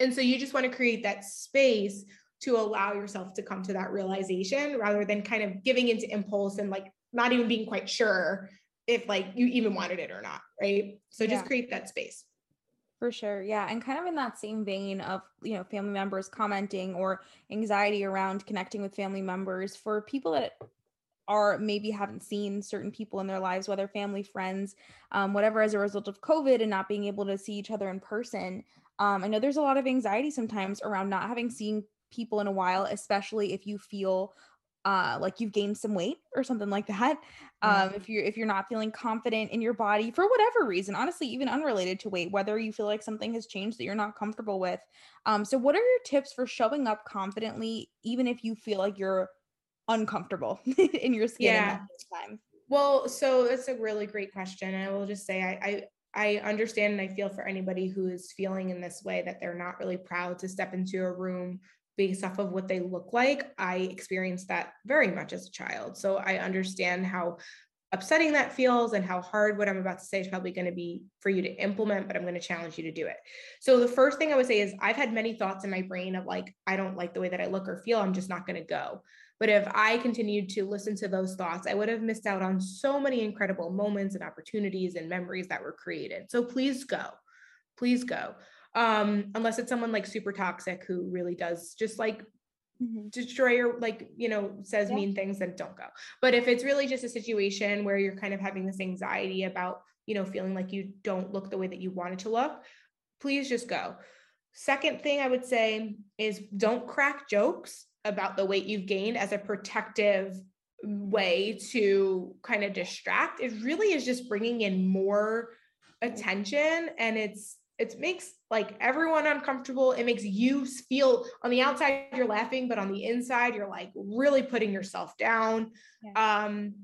And so you just want to create that space to allow yourself to come to that realization rather than kind of giving into impulse and like not even being quite sure if like you even wanted it or not right? So just yeah. create that space for sure yeah and kind of in that same vein of you know family members commenting or anxiety around connecting with family members for people that are maybe haven't seen certain people in their lives whether family friends um, whatever as a result of covid and not being able to see each other in person um, i know there's a lot of anxiety sometimes around not having seen people in a while, especially if you feel uh like you've gained some weight or something like that um if you're if you're not feeling confident in your body for whatever reason honestly even unrelated to weight whether you feel like something has changed that you're not comfortable with um so what are your tips for showing up confidently even if you feel like you're uncomfortable *laughs* in your skin yeah. time well so that's a really great question and i will just say I, I I understand and I feel for anybody who is feeling in this way that they're not really proud to step into a room based off of what they look like. I experienced that very much as a child. So I understand how upsetting that feels and how hard what I'm about to say is probably going to be for you to implement, but I'm going to challenge you to do it. So the first thing I would say is I've had many thoughts in my brain of like, I don't like the way that I look or feel. I'm just not going to go. But if I continued to listen to those thoughts, I would have missed out on so many incredible moments and opportunities and memories that were created. So please go. Please go. Um, unless it's someone like super toxic who really does just like Mhm. destroy your like you know says Yeah. mean things then don't go but if it's really just a situation where you're kind of having this anxiety about you know feeling like you don't look the way that you wanted to look please just go second thing i would say is don't crack jokes about the weight you've gained as a protective way to kind of distract it really is just bringing in more attention and it's it makes like everyone uncomfortable. It makes you feel on the outside you're laughing, but on the inside you're like really putting yourself down. Um,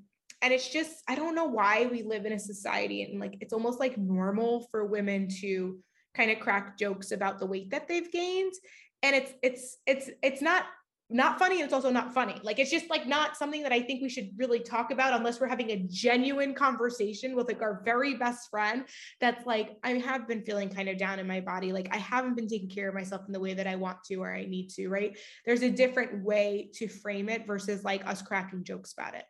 and it's just I don't know why we live in a society and like it's almost like normal for women to kind of crack jokes about the weight that they've gained, and it's it's it's it's not not funny and it's also not funny. Like it's just like not something that i think we should really talk about unless we're having a genuine conversation with like our very best friend that's like i have been feeling kind of down in my body. Like i haven't been taking care of myself in the way that i want to or i need to right? There's a different way to frame it versus like us cracking jokes about it.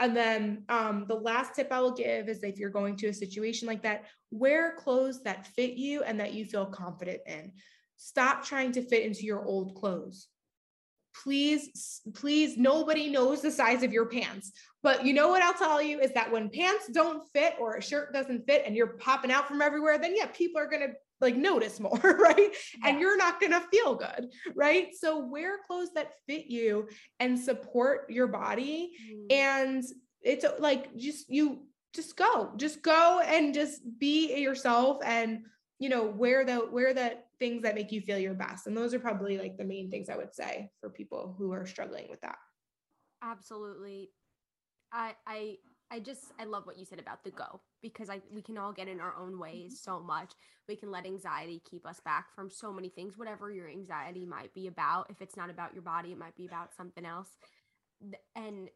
And then um, the last tip I will give is if you're going to a situation like that, wear clothes that fit you and that you feel confident in. Stop trying to fit into your old clothes please please nobody knows the size of your pants. But you know what i'll tell you is that when pants don't fit or a shirt doesn't fit and you're popping out from everywhere then yeah people are going to like notice *laughs* more right? And you're not going to feel good right? So wear clothes that fit you and support your body Mm. and it's like just you just go just go and just be yourself and you know wear the wear the things that make you feel your best and those are probably like the main things i would say for people who are struggling with that Absolutely. I I I just I love what you said about the go because I we can all get in our own mm-hmm. ways so much. We can let anxiety keep us back from so many things whatever your anxiety might be about. If it's not about your body, it might be about something else. And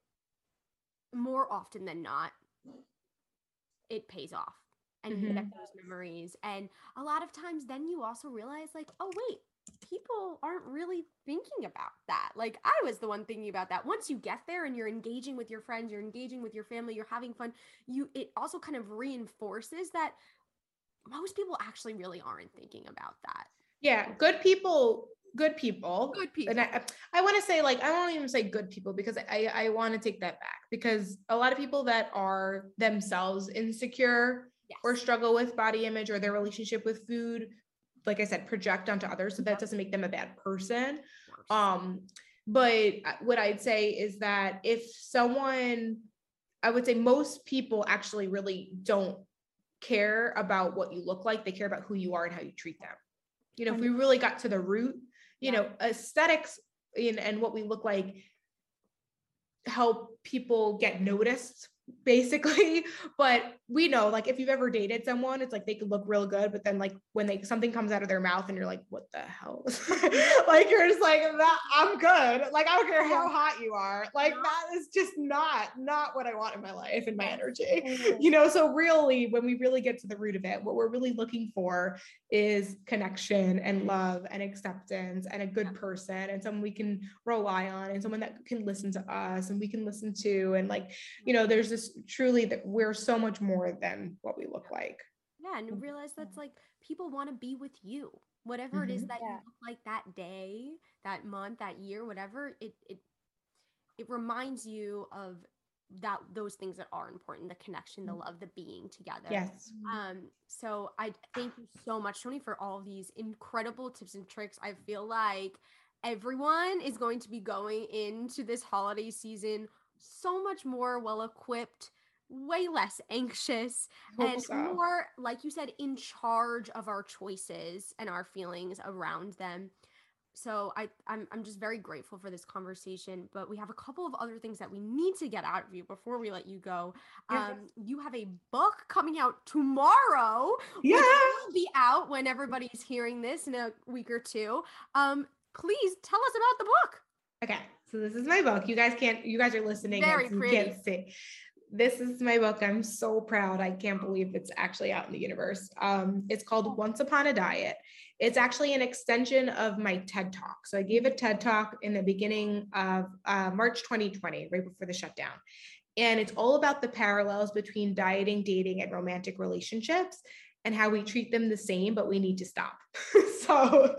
more often than not it pays off. And you get mm-hmm. those memories and a lot of times then you also realize like, "Oh wait, people aren't really thinking about that. Like I was the one thinking about that. Once you get there and you're engaging with your friends, you're engaging with your family, you're having fun, you it also kind of reinforces that most people actually really aren't thinking about that. yeah good people good people Good people. and i, I want to say like i won't even say good people because i i want to take that back because a lot of people that are themselves insecure Yes. or struggle with body image or their relationship with food like i said project onto others. So that doesn't make them a bad person. Um but what i'd say is that if someone i would say most people actually really don't care about what you look like. They care about who you are and how you treat them. You know if we really got to the root you Yeah. know aesthetics in, and what we look like help people get noticed *laughs* basically. But we know like if you've ever dated someone it's like they could look real good but then like when they something comes out of their mouth and you're like what the hell? *laughs* Like you're just like that i'm good. Like i don't care how hot you are. Like that is just not not what i want in my life and my energy. *laughs* You know so really when we really get to the root of it what we're really looking for is connection and mm-hmm. love and acceptance and a good person and someone we can rely on and someone that can listen to us and we can listen to and like you mm-hmm. know there's this truly that we're so much more than what we look like yeah, and realize that's like people want to be with you. Whatever it is Mhm. that you look like that day, that month, that year, whatever, it it it reminds you of that those things that are important, the connection, the love, the being together. yes Um, so I thank you so much, Toni, for all these incredible tips and tricks. I feel like everyone is going to be going into this holiday season so much more well equipped, way less anxious, and so. more, like you said, in charge of our choices and our feelings around them. So I, I'm, I'm just very grateful for this conversation. But we have a couple of other things that we need to get out of you before we let you go. Um, you have a book coming out tomorrow. yeah will be out when everybody's hearing this in a week or two. Um, please tell us about the book. Okay, so this is my book. You guys can't, you guys are listening. Very and you can't see. This is my book. I'm so proud. I can't believe it's actually out in the universe. Um, it's called Once Upon a Diet. It's actually an extension of my TED Talk. So I gave a TED Talk in the beginning of uh, March 2020, right before the shutdown. And it's all about the parallels between dieting, dating, and romantic relationships. and how we treat them the same, but we need to stop. *laughs* so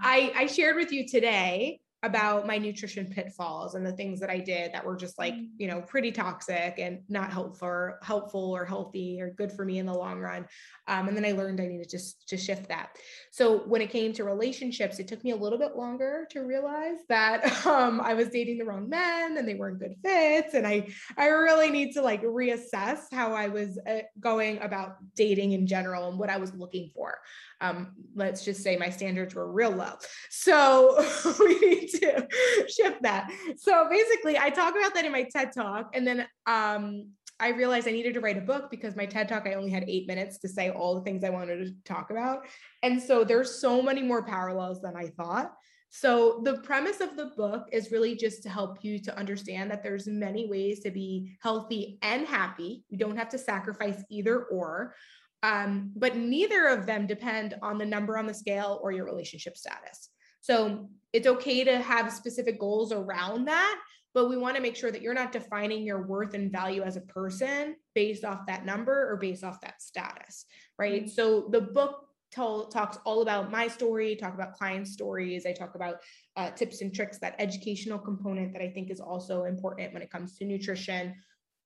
I, I shared with you today about my nutrition pitfalls and the things that I did that were just like, mm. you know, pretty toxic and not helpful or helpful or healthy or good for me in the long run. Um, and then I learned I needed to just to shift that. So when it came to relationships, it took me a little bit longer to realize that *laughs* um, I was dating the wrong men and they weren't good fits. And I, I really need to like reassess how I was uh, going about dating in general and what I was looking for um, let's just say my standards were real low. So *laughs* we need *laughs* to shift that. So basically, I talk about that in my TED talk, and then um, I realized I needed to write a book because my TED talk I only had eight minutes to say all the things I wanted to talk about, and so there's so many more parallels than I thought. So the premise of the book is really just to help you to understand that there's many ways to be healthy and happy. You don't have to sacrifice either or. Um, but neither of them depend on the number on the scale or your relationship status. So it's okay to have specific goals around that, but we want to make sure that you're not defining your worth and value as a person based off that number or based off that status, right? Mm-hmm. So the book talks all about my story, talk about client stories. I talk about uh, tips and tricks, that educational component that I think is also important when it comes to nutrition.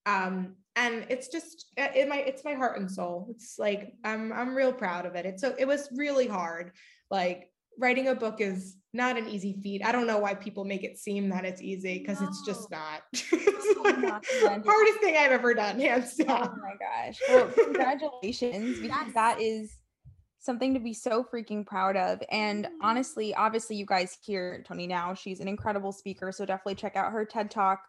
Um, and it's just uh, it my it's my heart and soul it's like i'm i'm real proud of it it's so it was really hard like writing a book is not an easy feat. I don't know why people make it seem that it's easy because no. it's just not. *laughs* It's like not *laughs* hardest thing i've ever done hands down. oh my gosh. Well congratulations because that is something to be so freaking proud of. And mm-hmm. honestly obviously you guys hear toni now she's an incredible speaker so definitely check out her ted talk.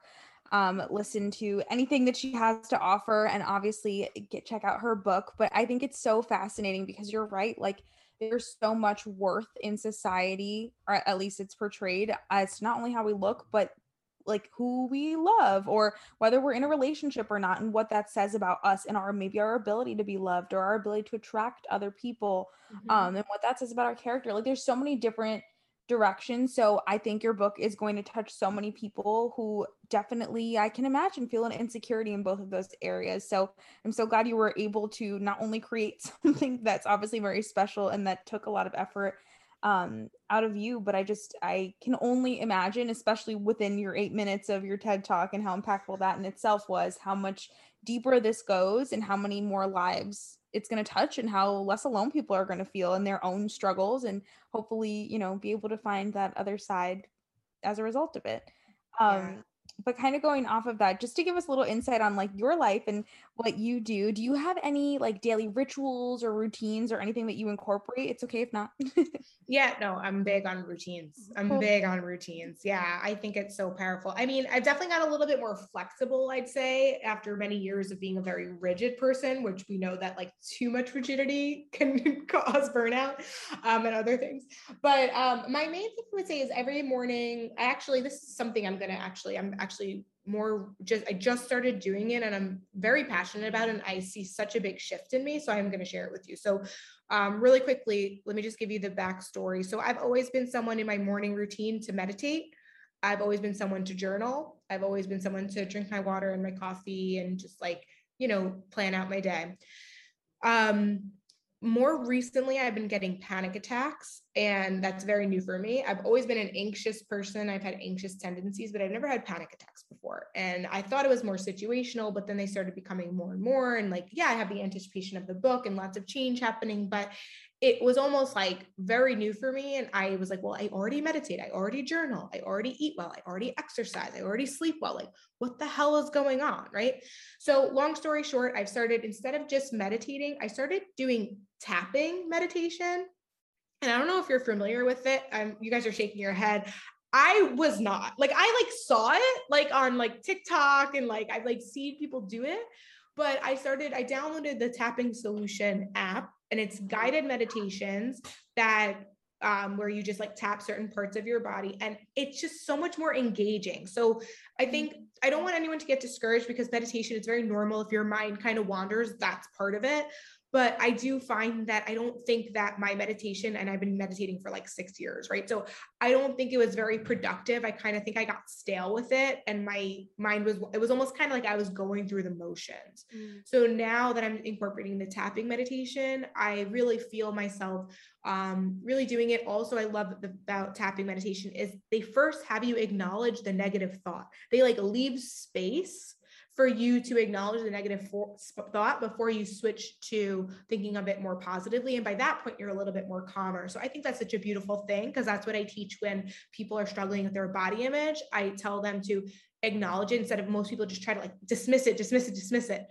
Um, listen to anything that she has to offer and obviously get check out her book. But i think it's so fascinating because you're right like there's so much worth in society or at least it's portrayed as not only how we look but like who we love or whether we're in a relationship or not and what that says about us and our maybe our ability to be loved or our ability to attract other people mm-hmm. um and what that says about our character like there's so many different direction. So I think your book is going to touch so many people who definitely, I can imagine, feel an insecurity in both of those areas. So I'm so glad you were able to not only create *laughs* something that's obviously very special and that took a lot of effort um, out of you, but I just, I can only imagine, especially within your eight minutes of your TED talk and how impactful that in itself was, how much deeper this goes and how many more lives it's going to touch and how less alone people are going to feel in their own struggles and hopefully you know be able to find that other side as a result of it. Um but kind of going off of that just to give us a little insight on like your life and what you do do you have any like daily rituals or routines or anything that you incorporate? It's okay if not. *laughs* Yeah no i'm big on routines. I'm cool. big on routines. Yeah i think it's so powerful. I mean i've definitely got a little bit more flexible i'd say after many years of being a very rigid person which we know that like too much rigidity *laughs* can cause burnout um, and other things. But um, my main thing i would say is every morning I actually this is something i'm gonna actually i'm actually more just I just started doing it and I'm very passionate about it and I see such a big shift in me. So I'm going to share it with you. So um, really quickly, let me just give you the backstory. So I've always been someone in my morning routine to meditate. I've always been someone to journal. I've always been someone to drink my water and my coffee and just like, you know, plan out my day. Um, more recently i've been getting panic attacks and that's very new for me. I've always been an anxious person. I've had anxious tendencies but i've never had panic attacks before. And i thought it was more situational but then they started becoming more and more. And like yeah i have the anticipation of the book and lots of change happening but it was almost like very new for me. And I was like, well, I already meditate. I already journal. I already eat well. I already exercise. I already sleep well. Like, what the hell is going on? Right. So, long story short, I've started, instead of just meditating, I started doing tapping meditation. And I don't know if you're familiar with it. Um, you guys are shaking your head. I was not like I like saw it like on like TikTok and like I've like seen people do it, but I started I downloaded the tapping solution app and it's guided meditations that um, where you just like tap certain parts of your body and it's just so much more engaging. So i think i don't want anyone to get discouraged because meditation is very normal. If your mind kind of wanders that's part of it but I do find that I don't think that my meditation, and I've been meditating for like six years, right? So I don't think it was very productive. I kind of think I got stale with it, and my mind was, it was almost kind of like I was going through the motions. Mm. So now that I'm incorporating the tapping meditation, I really feel myself um, really doing it. Also, I love about tapping meditation is they first have you acknowledge the negative thought. They like leave space for you to acknowledge the negative for- thought before you switch to thinking of it more positively. And by that point, you're a little bit more calmer. So I think that's such a beautiful thing because that's what I teach when people are struggling with their body image. I tell them to acknowledge it instead of most people just try to like dismiss it, dismiss it, dismiss it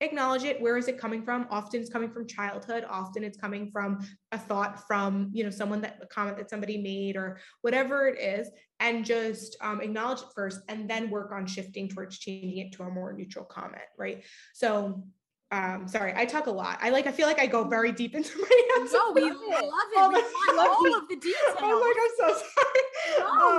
acknowledge it. Where is it coming from? Often it's coming from childhood. Often it's coming from a thought from you know someone that a comment that somebody made or whatever it is and just um, acknowledge it first and then work on shifting towards changing it to a more neutral comment right? So um sorry i talk a lot. I like i feel like i go very deep into my answer no we love it. Oh, we want all of the details oh my god i'm so sorry. No, um,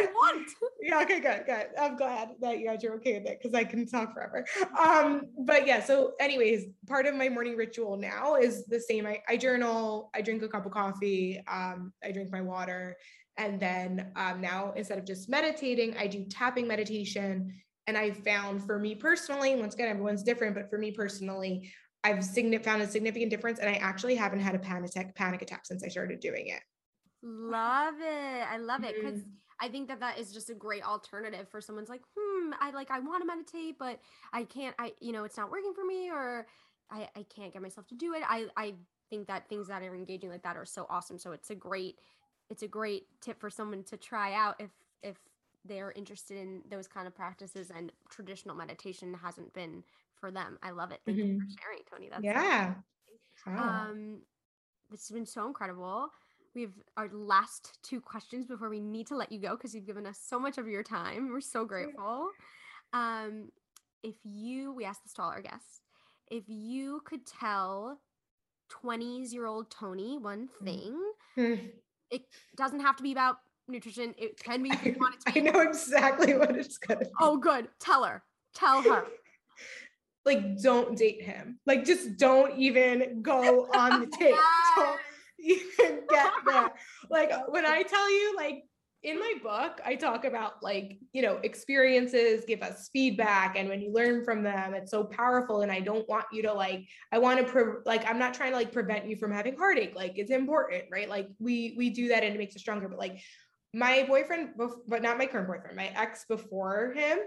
we *laughs* want yeah okay good good i'm glad that you guys are okay with it because i can talk forever um but yeah so anyways part of my morning ritual now is the same i, I journal i drink a cup of coffee um i drink my water and then um, now instead of just meditating i do tapping meditation and I found for me personally, once again, everyone's different, but for me personally, I've found a significant difference, and I actually haven't had a panic attack, panic attack since I started doing it. Love it. I love it because mm-hmm. I think that that is just a great alternative for someone's like, hmm, I like I want to meditate, but I can't. I you know it's not working for me, or I I can't get myself to do it. I I think that things that are engaging like that are so awesome. So it's a great it's a great tip for someone to try out if if they're interested in those kind of practices and traditional meditation hasn't been for them. I love it. Thank mm-hmm. you for mm-hmm. sharing, Toni. That's yeah. Um, this has been so incredible. We have our last two questions before we need to let you go because you've given us so much of your time. We're so grateful. Um, if you, we asked this to all our guests, if you could tell 20s year old Toni one mm. thing, *laughs* it doesn't have to be about nutrition. It can be if you *laughs* want it to be. I know exactly what it's gonna be. Oh, good. Tell her. Tell her. *laughs* like, don't date him. Like, just don't even go on the date. Don't *laughs* even get there. *laughs* Like when I tell you, like, in my book, I talk about like, you know, experiences give us feedback. And when you learn from them, it's so powerful. And I don't want you to like, I want to, pre- like, I'm not trying to like prevent you from having heartache. Like, it's important, right? Like, we, we do that and it makes us stronger. But like, my boyfriend, but not my current boyfriend, my ex before him,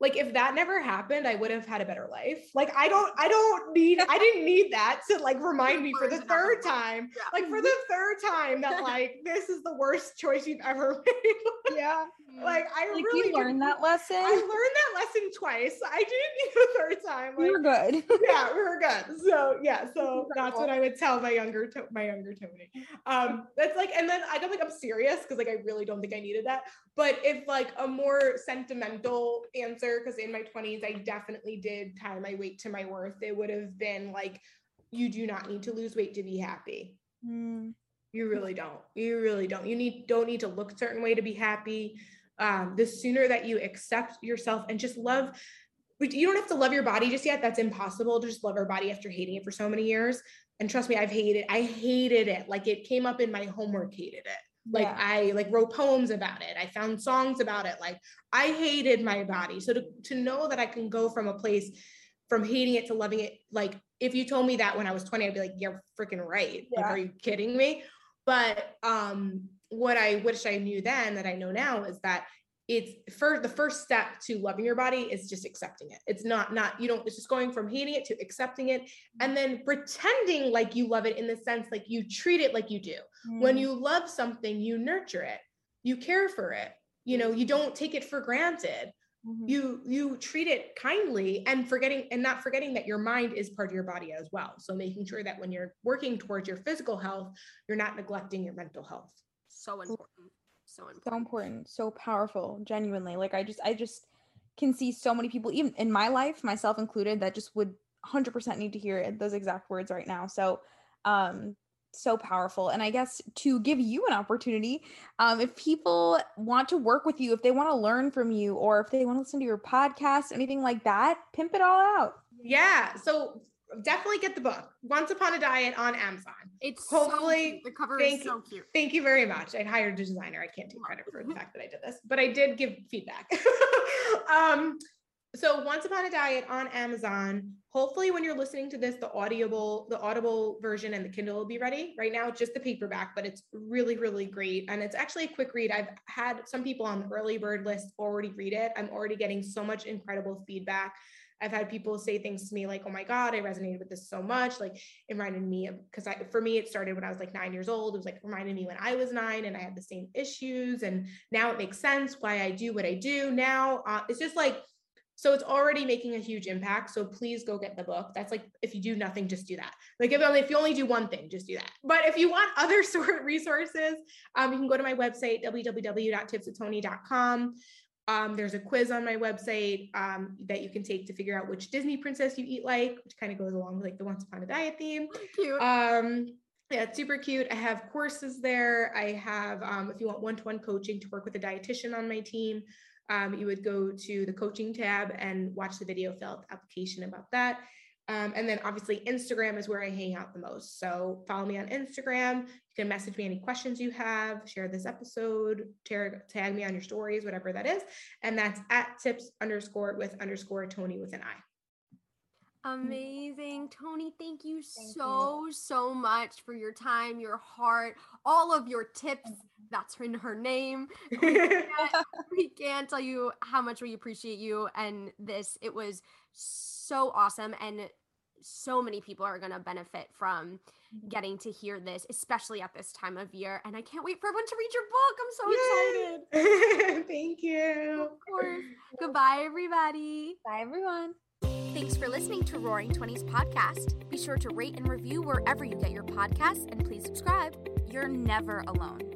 like if that never happened, I would have had a better life. Like I don't, I don't need, I didn't need that to like remind me for the third time, yeah. like for the third time that like this is the worst choice you've ever *laughs* made. yeah. Like I like really you learned that lesson. I learned that lesson twice. I didn't need the third time. Like, we were good. *laughs* yeah, we were good. So yeah, so that's what I would tell my younger to- my younger Toni. Um, that's like, and then I don't think I'm serious because like I really don't think I needed that. But if like a more sentimental answer, because in my 20s I definitely did tie my weight to my worth, it would have been like, you do not need to lose weight to be happy. Mm. You really don't. You really don't. You need don't need to look a certain way to be happy um, the sooner that you accept yourself and just love you don't have to love your body just yet that's impossible to just love our body after hating it for so many years and trust me i've hated i hated it like it came up in my homework hated it like yeah. i like wrote poems about it. I found songs about it. Like i hated my body. So to, to know that i can go from a place from hating it to loving it like if you told me that when i was 20 i'd be like you're freaking right. Yeah. like are you kidding me? But um what I wish I knew then that I know now is that it's for the first step to loving your body is just accepting it. It's not not you don't it's just going from hating it to accepting it and then pretending like you love it in the sense like you treat it like you do. Mm. When you love something, you nurture it. You care for it. You know, you don't take it for granted. Mm-hmm. You you treat it kindly and forgetting and not forgetting that your mind is part of your body as well. So making sure that when you're working towards your physical health, you're not neglecting your mental health so important so important so important. so powerful genuinely like i just i just can see so many people even in my life myself included that just would 100% need to hear those exact words right now so um so powerful and i guess to give you an opportunity um, if people want to work with you if they want to learn from you or if they want to listen to your podcast anything like that pimp it all out. Yeah so definitely get the book Once Upon a Diet on Amazon. It's Hopefully- so the cover thank is so cute. Thank you very much. I hired a designer. I can't take credit for the fact that I did this, but I did give feedback. *laughs* um, so Once Upon a Diet on Amazon. Hopefully, when you're listening to this, the audible, the audible version and the Kindle will be ready. Right now, it's just the paperback, but it's really, really great. And it's actually a quick read. I've had some people on the early bird list already read it. I'm already getting so much incredible feedback. I've had people say things to me like, "Oh my God, I resonated with this so much." Like it reminded me of because I for me it started when I was like nine years old. It was like reminded me when I was nine and I had the same issues, and now it makes sense why I do what I do now. Uh, it's just like so it's already making a huge impact. So please go get the book. That's like if you do nothing, just do that. Like if only if you only do one thing, just do that. But if you want *laughs* other sort of resources, um, you can go to my website www.tipswithtoni.com. Um, there's a quiz on my website um, that you can take to figure out which Disney princess you eat like, which kind of goes along with like the Once Upon a Diet theme. Cute. Um, yeah, it's super cute. I have courses there. I have, um, if you want one-to-one coaching to work with a dietitian on my team, um, you would go to the coaching tab and watch the video fill out the application about that. Um, and then obviously Instagram is where I hang out the most. So follow me on Instagram. You can message me any questions you have, share this episode, tag, tag me on your stories, whatever that is. And that's at tips underscore with underscore Toni with an I. Amazing. Toni, thank you Thank so, so much for your time, your heart, all of your tips. That's in her name. *laughs* We can't, we can't tell you how much we appreciate you and this. It was so awesome. And so many people are going to benefit from mm-hmm. getting to hear this, especially at this time of year. And I can't wait for everyone to read your book. I'm so excited. *laughs* Thank you. Of course. Goodbye, everybody. Bye, everyone. Thanks for listening to Roaring Twenties podcast. Be sure to rate and review wherever you get your podcasts and please subscribe. You're never alone.